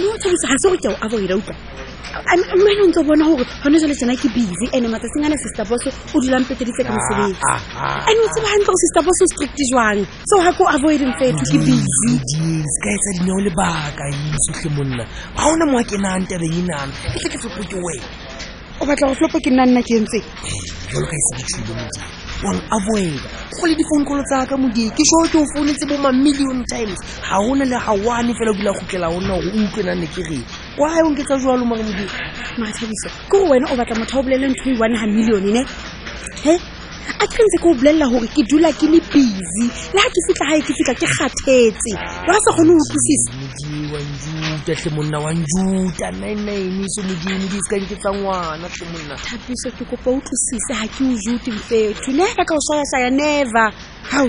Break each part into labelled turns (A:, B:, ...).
A: no tshwanetse ga se go ke o avoida utlwa mme no ntse o bona gore gone jale tsena ke busy and matsatsing a ne sister boss o dulang peteditse ka mosebetsi ah, ah, ah. and o tseba gantle gore sister boss o strict jwang so ga ko avoiding feto ke busy
B: ka etsa dine o lebaka e sotlhe monna ga ona mo a kenang tabeng enana e tle ke fepo ke wena
A: o batla go flopa ke nna nna ke ntse
B: jalo ka ise ditshilo mo tsa wang avoid go le diphone call tsa ka modie ke sho ke o founetse bo ma million times ha hona le ha one fela o dula go tlela hona go utlwe na ne ke re kwa ha o tsa jwalo mo modie
A: ma thabisa ke wena o batla motho o bolele ntho i one ha million ne he a ke ntse ke o bolelela gore ke dula ke le busy le ga ke fitlha gae ke fitlha ke kgathetse ba sa kgone utlwisisa
B: njuta tle monna wa njuta nine so modimo di sekang ke tsa ngwana tle monna
A: thapiso ke kopa utlwisise ga ke o jute mfetho le ka o swayasaya never gao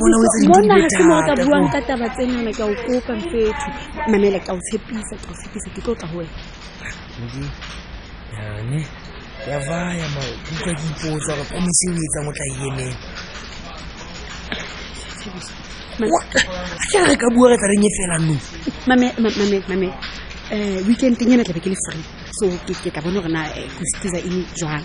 A: bona ga se mo ka buang ka taba tse nyana ka o kopa mfethu mamela ka o tshepisa ka o tshepisa ke tlo tla go wena
B: yane ya vaya ma utlwa ke ipotsa gore komisi o etsang o tla emeng a ke re ka bua re tla reng e fela no
A: mame mame mame um weekendeng ena tlabe ke le free so ke tla bone gore na eh, kusikiza eng jwang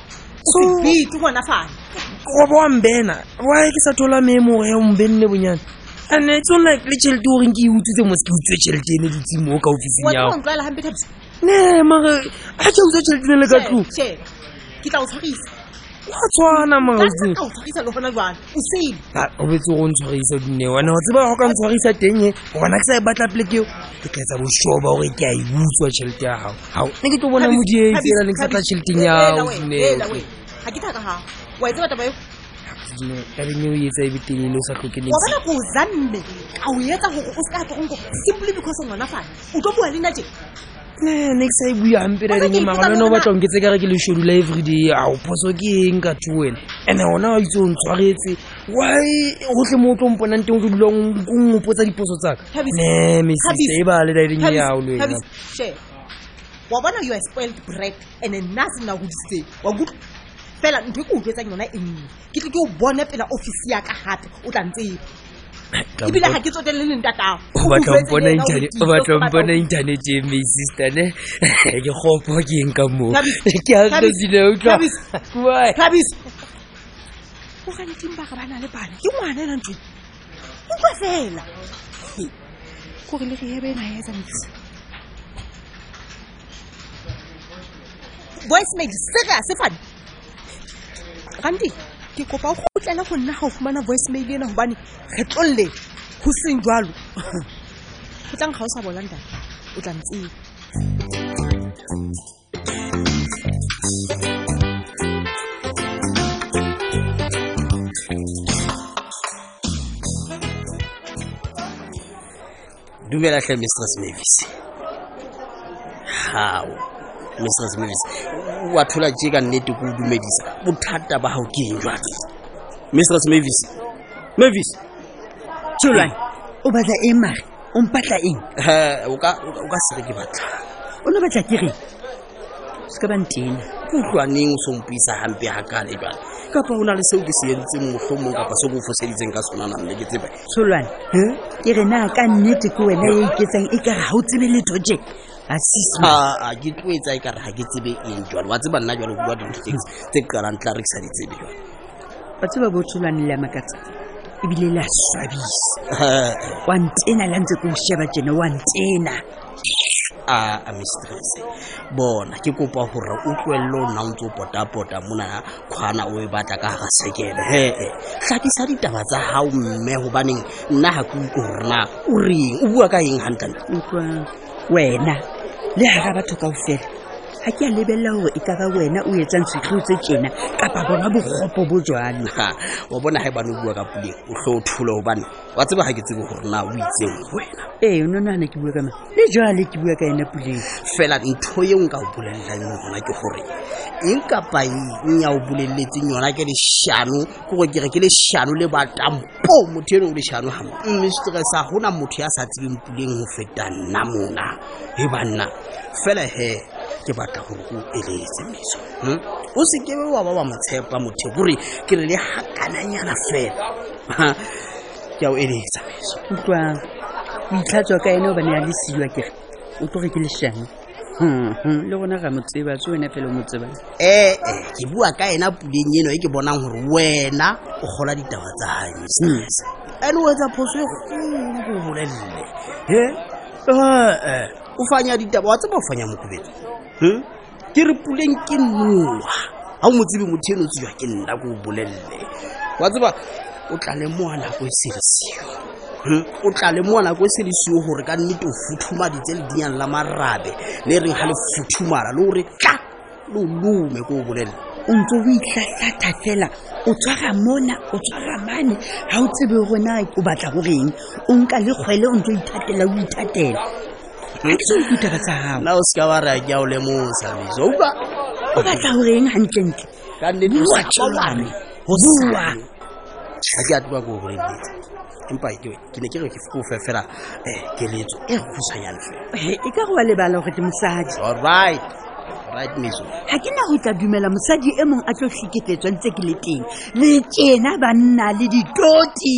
B: so
C: bete gona
B: fane go
C: boa mbena
B: wa ke sa thola meemogo ya ombenne bonyana and it's not like le tšhelete o reng ke e utswitse mo se ke utswe tšhelete ene ditse mo ka
C: ofising
B: yago ne mare a ke utswa tšhelete ne le ka tlong
C: ke tla o tshwarisa
B: wa tshwana maotseng
C: ah, o
B: betse go ntshwarisa dinne one wa tseba go ka ntshwarisa teng e gona ke sa e batla plekeo ke tla etsa bošoba gore ke a e utswa tšhelete ya gago hao ne ke tlo bona modietsi ena le ntsatla tšheleteng yao
C: ga ke thaka gago wa etse bataba eo
B: tabeng eo e etsa e beteng e le o
A: sa tlhokelebana ko zanne ka o etsa gore o se ka tlogonko simply because ngwana fane o tlo bua le nna teng eh,
B: ne ke sa e bua gampe ra reng
A: maga
B: le ne o batla onke tse ka re ke leshodu la everyday a o phoso ke eng ka to wena and-e gona wa itse o ntshwaretse why gotlhe mo o tlo mponang teng o tlo dulang o ngopotsa diphoso tsaka ne
A: mesise
B: e ba le daeding
A: e
B: ao le wena
A: she wa bona you are spoiled bread and nase nna godisitse wa kutlwa fela ntho e ke utlwetsang yona e nngwe ke tle ke o bone pela office ya ka gape o tla ntsebe ebile ga ke tsotelele leng tatago
B: o batla mpona internet- o batla mpona internet e me sister ne ke gopo ke eng ka moo ke a tlodile
A: utlwa
B: Why?
A: thabis o ganting ba re ba na le bana ke ngwana ena ntho e. utlwa fela kore le rehebe ena ya etsa mix voice mail serious fane gandi ke kopa o gotlele go nna ga o fumana voice mail ena gobane re tlolle go seng jalo go tlang ga o sa bolang data o tla ntsee
D: dumela tlhe mistress mavis how mistress mavis wa thola je ka nnete ko o dumedisa bothata ba gago ke eng jwang mistress mavis mavis
E: tsholang o batla e mare o mpatla eng
D: o ka sere ke batla
E: o ne batla ke reng se ka bantena
D: utlwaneng o sompuisa gampe ga kale jale kapa o na le seo ke se entse motlho mong kapa se ko foseditseng ka sona nang le ke tseba
E: tsholwane ke re na ka nnete ke wena e iketsang e kare ga o tsebe letho je
D: a ke tloetsa e kare ga ke tsebe eng jalo wa tseba nna jalo bua dintho tse qalang tla rekisa ditsebe jalo
E: ba tseba botho lwa ne le a makatsa ebile le a swabisa wa ntsena la ntse ko o sheba jene wa ntsena
D: a a mistress bona ke kopa gore o tloelele o nna o ntse o potapota mona kgwana o e batla ka ga sekele hee tlhakisa ditaba tsa gago mme gobaneng nna ga ke utlwe gore na o reng o bua ka eng gantlante
E: utlwang wena le ga ga batho kao fela ga ke a lebelela gore e ka ba wena o etsang setlho tse tsena kapa bona bogopo bo jwalo
D: ga wa bona ga e bane o bua ka puleng o tlo o thula gobane wa tseba ga ke tsebe gore na o itseng wena
E: ee o nonagana ke bua ka ma le jwale ke bua ka ena puleng
D: fela ntho e nka o bolelelang yona ke gore eng kapa eng ya o boleletseng yona ke leshano ke gore ke re ke leshano le batampo po motho eno o le shano ga mistress a gona motho ya sa tsebeng puleng go feta nna mona e banna fela he ke batla gore o eletse meso hmm? o se ke wa ba wa motshepa motho gore ke re le gakananyana fela ke a o eletsa meso
E: utlwang o itlhatswa ka ene o ba ne ya le siwa kere o tlo re ke leshano Hmm, hmm, le gona ga motseba tse wena felo motseba
D: ee eh, eh, ke bua ka ena puleng eno e ke bonang gore wena o gola ditaba tsa gantsi hmm. ande o etsa phoso e golo o bolelele e eh, o fanya ditaba wa tseba o fanya mokubetso ke re puleng ke noa ga o motsebe motho eno o tsejwa ke nna ko o bolelele wa tseba o tla lemoa nako e seresio o tla le mona ko se le seo gore ka nnete o futhumaditse le dinyang la marabe le reng ga le futhumala le gore tla lo lume ko o bolele
E: o ntse o itlhatlhatha fela o tshwara mona o tshwara mane ga o tsebe gona o batla go reng o nka le kgwele o ntse o ithatela o ithatela ke tse dikutaba tsa gago
D: na o se ka wa re a ke a o lemosa leso utlwa
E: o batla go reng gantlentle
D: ka nne
E: bua tšelwane
D: go
E: bua
D: ga ke a tloa ko go reletsa empa ke ne ke re ke fo fe fela eh, keletso e go fusanyane fela
E: e ka go wa lebala gore ke mosadi
D: allright right meso
E: ga ke na go tla dumela mosadi e mongwe a tlo fiketletswa ntse ke le teng le tsena banna le ditoti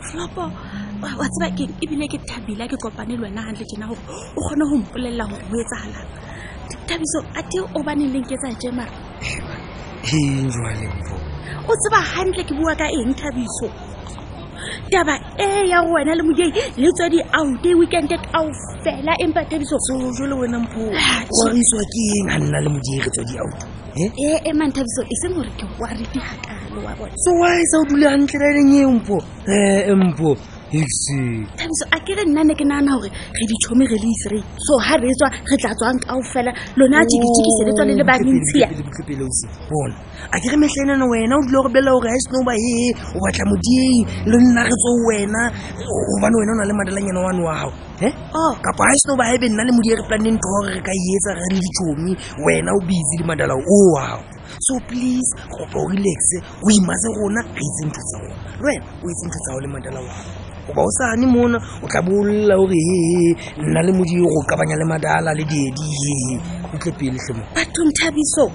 B: flopo
F: wa
A: tseba keng ebile ke thabile ke kopane le wena gantle jena gore o kgone go mpolelela gore o etsagalang thabiso a te o baneng leng ke tsa jemara
B: eng jwaleng fo
A: o tseba gantle ke bua ka eng thabiso taba e ya go wena le mojei le tswa di-oute weekend kao fela empa thabiso
B: seo jole wena
A: mpho
B: wa risiwa ke eng ga nna le mojei re tswa di-oute Eh?
A: ee e manthabiso e seng gore ke wa refi ga kalo wa bone
B: so why sa o dule gantle ra eleng e mpo ee mpo ese
A: thabiso a ke re nna ne ke nagana gore re ditšhomi re le isere so ga re tswa re tla tswang kao fela lone a jikijikise le tswa le le ba
B: mentshia butlopeleusi bona a ke re metlhaenana wena o dule go belela gore ga e seno ba ee o batla modieng le nna re tso wena gobane wena o na le madalanyana wane wa gago
A: Oh.
B: kapa ga e seno ba ebe nna le modiere planeng tlo gore re ka e etsa re le ditšhomi wena o busy le madala o ao so please gopa o relaxe o imatse rona re itse ntho tsa rona le wena o itse ntho tsa go le madala wa goba o sane mona o tla bolola gore ee nna le modie go kabanya le madala le diedi ee o tle pele tlemo
A: bathong thabiso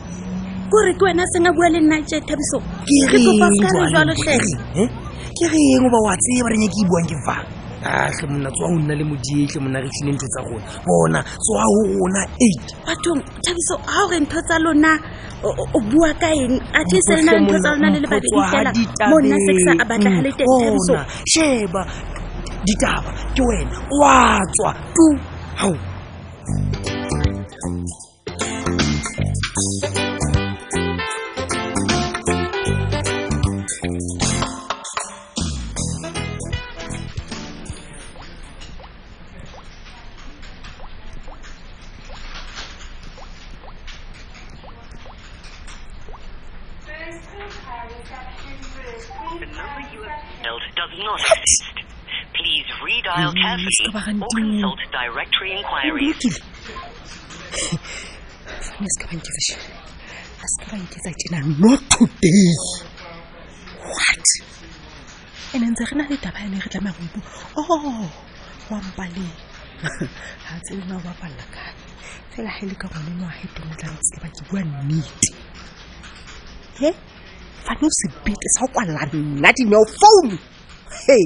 A: kore ke wena seng a bua le nna tse thabiso
B: ke
A: Re kopa o ska re jwalo, tlhe.
B: reng ke reng oba wa tseba re nyake e buang ke fang atlhe monna tswa o nna le modietle monna re tlile ntho tsa rona bona tswa ho rona eight
A: bathong thabiso ga o re ntho tsa lona o bua ka eng a tse se rena ntho tsa lona le le babedi fela mo nna se ke sa a batla ga le teng thabiso
B: sheba ditaba ke wena wa tswa tu hao
G: does not exist. Please redial carefully or consult directory inquiries.
E: Sani suka ban kisa shi. Suka ban kisa shi na not today. What?
A: Ene ntse re na le taba ene re tlameya go ipo. Oh, wa mpale. Ha tse na ba palla ka. Fela ha ile ka go nna ha teng tla ntse ba ke bua nnete. He? Fano se bite sa kwalla nna dineo
C: phone. Hey.